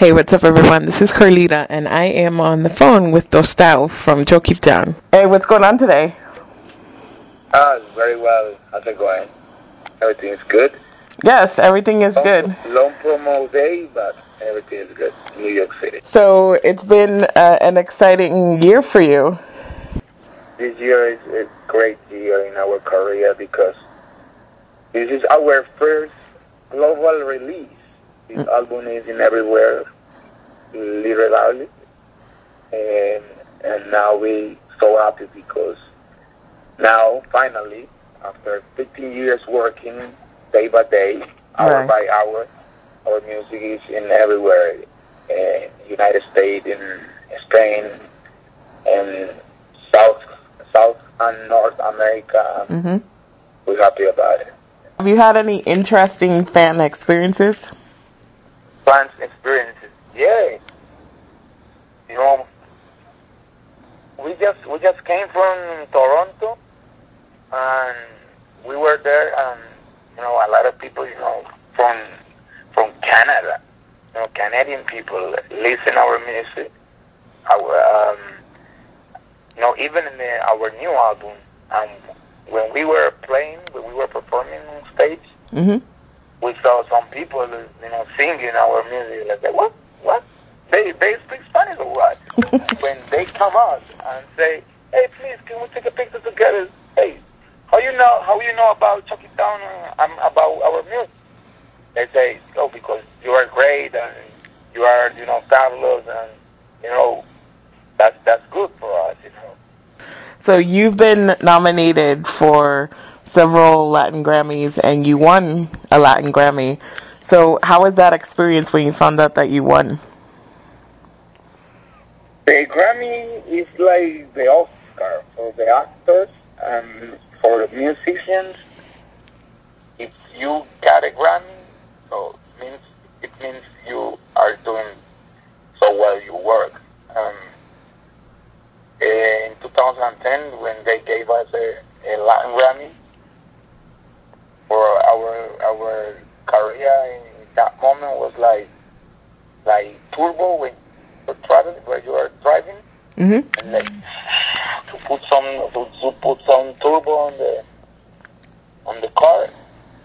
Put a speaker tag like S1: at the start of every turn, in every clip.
S1: Hey, what's up, everyone? This is Carlita, and I am on the phone with Tostao from Chocquibtown. Hey, what's going on today?
S2: Ah, very well. How's it going? Everything is good.
S1: Yes, everything is
S2: Long,
S1: good.
S2: Long promo day, but everything is good. New York City.
S1: So it's been uh, an exciting year for you.
S2: This year is a great year in our career because this is our first global release. This album is in everywhere, literally, and and now we so happy because now finally, after 15 years working day by day, hour
S1: Right.
S2: by hour, our music is in everywhere, in United States, in Spain, and South South and North America.
S1: hmm
S2: We're happy about it.
S1: Have you had any interesting fan experiences?
S2: Experiences. Yeah. You know, we just we just came from Toronto, and we were there, and you know, a lot of people, you know, from from Canada, you know, Canadian people listen our music. Our, um, you know, even in the, our new album, um, when we were playing, when we were performing on stage,
S1: hmm
S2: we saw some people, you know, singing our music. Like, what? What? They they speak Spanish or what? when they come out and say, "Hey, please, can we take a picture together?" Hey, how you know? How you know about Chocquibtown? Uh, um, about our music? They say, "Oh, because you are great and you are, you know, fabulous, and you know, that's that's good for us, you know."
S1: So you've been nominated for several Latin Grammys, and you won a Latin Grammy. So how was that experience when you found out that you won?
S2: The Grammy is like the Oscar for the actors and for the musicians. If you got a Grammy, so it means it means you are doing so well your work. Um, in 2010, when they gave us a, a Latin Grammy our our career, in that moment was like like turbo when you're traveling, where you are driving.
S1: Hmm
S2: and like to put some to, put some turbo on the on the car.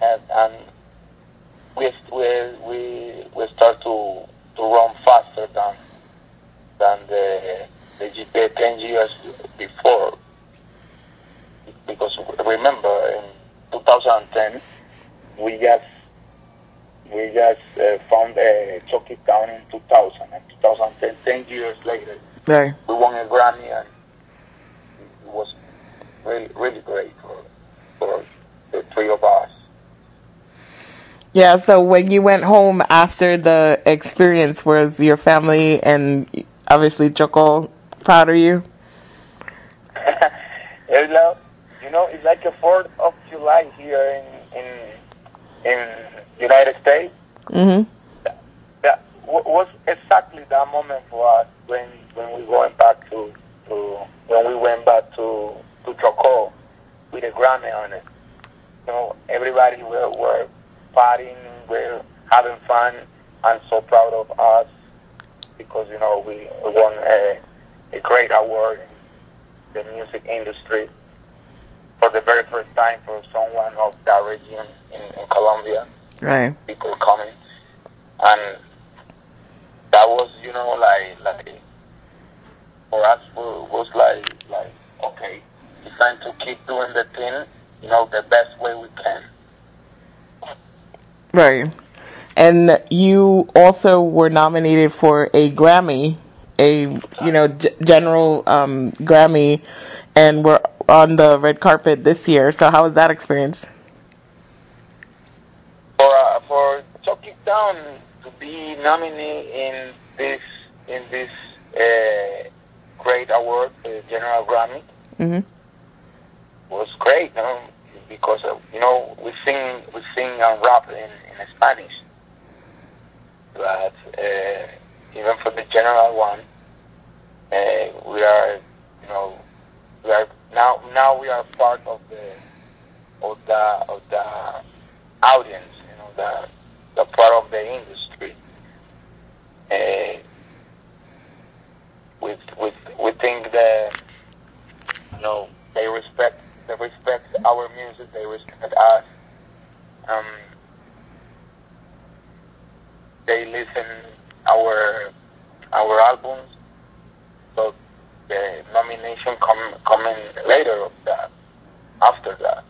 S2: And, and we we we we start to to run faster than than the the GP ten years before. Because remember in 2010 we just we just uh, found a Chocquibtown in 2000 and 2010 10 years later
S1: Right.
S2: we won a Grammy and it was really really great for for the three of us.
S1: Yeah, so when you went home after the experience, was your family and obviously Choco proud of you?
S2: you know, it's like a Fourth of July here in in in United States.
S1: hmm
S2: That wa- was exactly that moment for us when when we went back to to when we went back to to Choco with a Grammy on it. You know, everybody were were partying, we're having fun. I'm so proud of us because you know we we won a a great award in the music industry for the very first time for someone of that region in, in Colombia
S1: Right.
S2: people coming, and that was, you know, like like for us wa- was like like okay, it's time to keep doing the thing, you know, the best way we can.
S1: Right. And you also were nominated for a Grammy, a you know g- general um, Grammy, and we're on the red carpet this year. So how was that experience?
S2: For uh, for Chucky Town to be nominated in this in this uh, great award, the General Grammy,
S1: hmm
S2: was great, you know, because uh, you know we sing we sing and rap in, in Spanish, but uh, even for the general one, uh, we are you know we are now now we are part of the of the of the audience, you know, the the part of the industry. Uh, we, we, we think that you know they respect they respect our music, they respect us. Um, they listen our our albums, so the nomination come coming later of that, after that.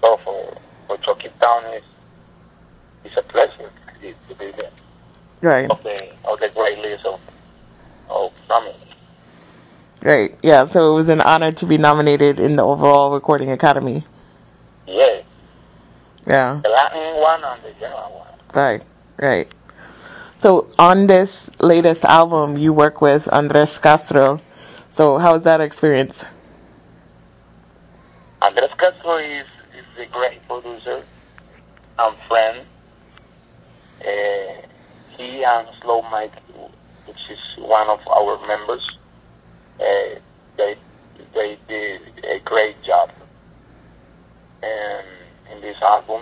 S2: So for for Chucky Town is it's a pleasure to be there.
S1: Right.
S2: Of the of the great list of of nominees.
S1: Right. Yeah. So it was an honor to be nominated in the overall Recording Academy.
S2: Yeah.
S1: Yeah.
S2: The Latin one and the general one.
S1: Right. Right. So on this latest album, you work with Andres Castro. So how was that experience?
S2: Andres Castro is, is a great producer and friend. Uh, he and Slow Mike, which is one of our members, uh, they they did a great job in, in this album.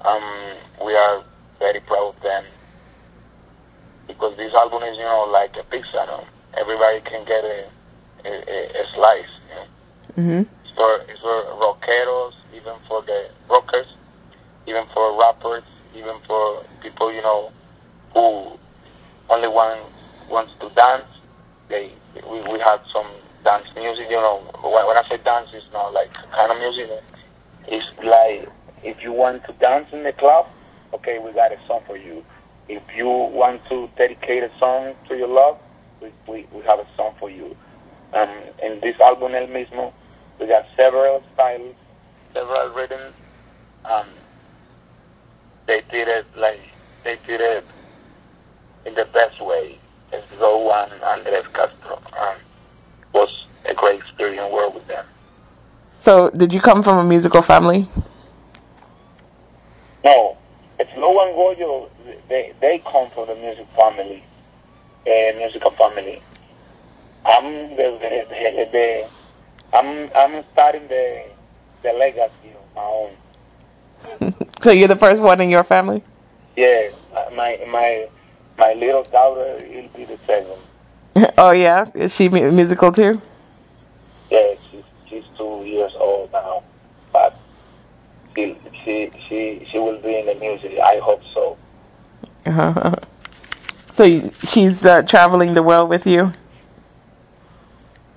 S2: Um, we are very proud of them because this album is, you know, like a pizza. No? Everybody can get a, a, a slice. You know?
S1: hmm
S2: It's for it's for rockeros, even for the rockers, even for rappers, even for people you know who only one wants to dance. They we, we have some dance music. You know, when I say dance, it's not like kind of music. It's like if you want to dance in the club, okay, we got a song for you. If you want to dedicate a song to your love, we, we, we have a song for you. Um, in this album, El Mismo, we got several styles, several rhythms. Um, they did it like they did it in the best way. As Zoe and Andres Castro um, was a great experience work with them.
S1: So did you come from a musical family?
S2: No, it's Lo and Goyo. They they come from the music family, uh, musical family. I'm the, the, the, I'm I'm starting the the legacy of my own.
S1: So you're the first one in your family?
S2: Yeah, my my my little daughter will be the second.
S1: oh yeah, is she musical too?
S2: Yeah, she's she's two years old now, but she she she she will be in the music. I hope so.
S1: so you- she's uh, traveling the world with you?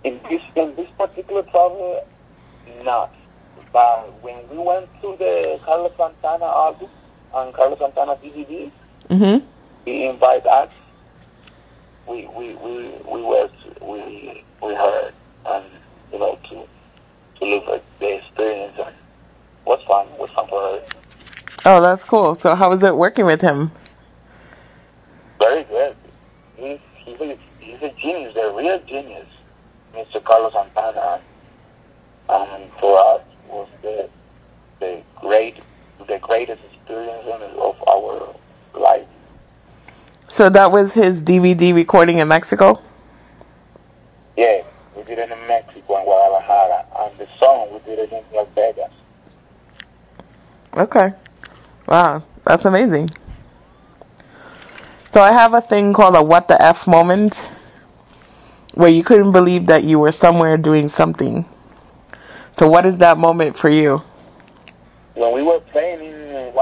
S2: In this in this particular travel, not. But when we went to the Carlos Santana album and Carlos Santana DVD,
S1: Mm-hmm.
S2: he invited us. We we we we were we we heard and you know to to live at the experience and was fun was fun for her.
S1: Oh, that's cool. So how was it working with him?
S2: Very good. He's he's a he's a genius, a real genius, Mr. Carlos Santana. And for us was the the great experience of our life.
S1: So that was his DVD recording in Mexico?
S2: Yeah, we did it in Mexico and Guadalajara, and the song we did it in Las Vegas.
S1: Okay. Wow, that's amazing. So I have a thing called a what the F moment where you couldn't believe that you were somewhere doing something. So what is that moment for you?
S2: When we were playing in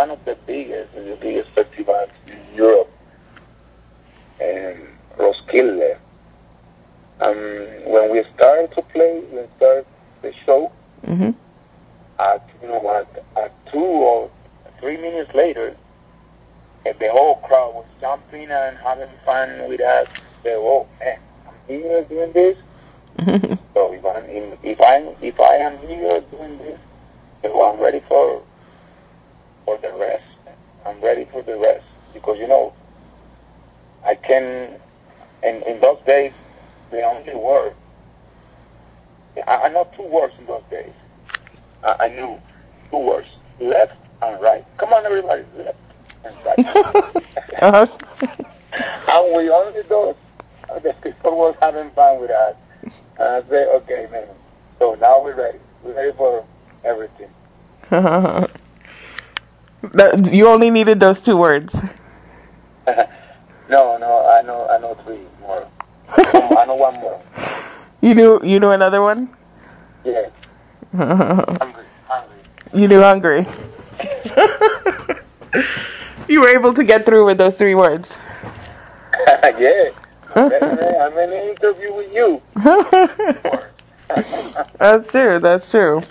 S2: one of the biggest, the biggest festivals in Europe, in Roskilde, um, when we started to play, we started the show,
S1: Mhm.
S2: at you know what, at two or three minutes later, and the whole crowd was jumping and having fun with us. They oh man, I'm here doing this. So if I'm in, if I'm if I am here doing this, so I'm ready for for the rest. I'm ready for the rest because you know I can. In in those days, the only word I, I know two words in those days. I, I knew two words: left and right. Come on, everybody, left and right.
S1: Uh-huh.
S2: and we only those. The people was having fun with us. And I say, okay, man. So now we're ready. We're ready for everything.
S1: That- you only needed those two words.
S2: no, no, I know, I know three more. I know one more.
S1: You knew you knew another one.
S2: Yeah. hungry, hungry.
S1: You knew hungry. you were able to get through with those three words.
S2: yeah. I'm in an interview with you.
S1: That's true. That's true.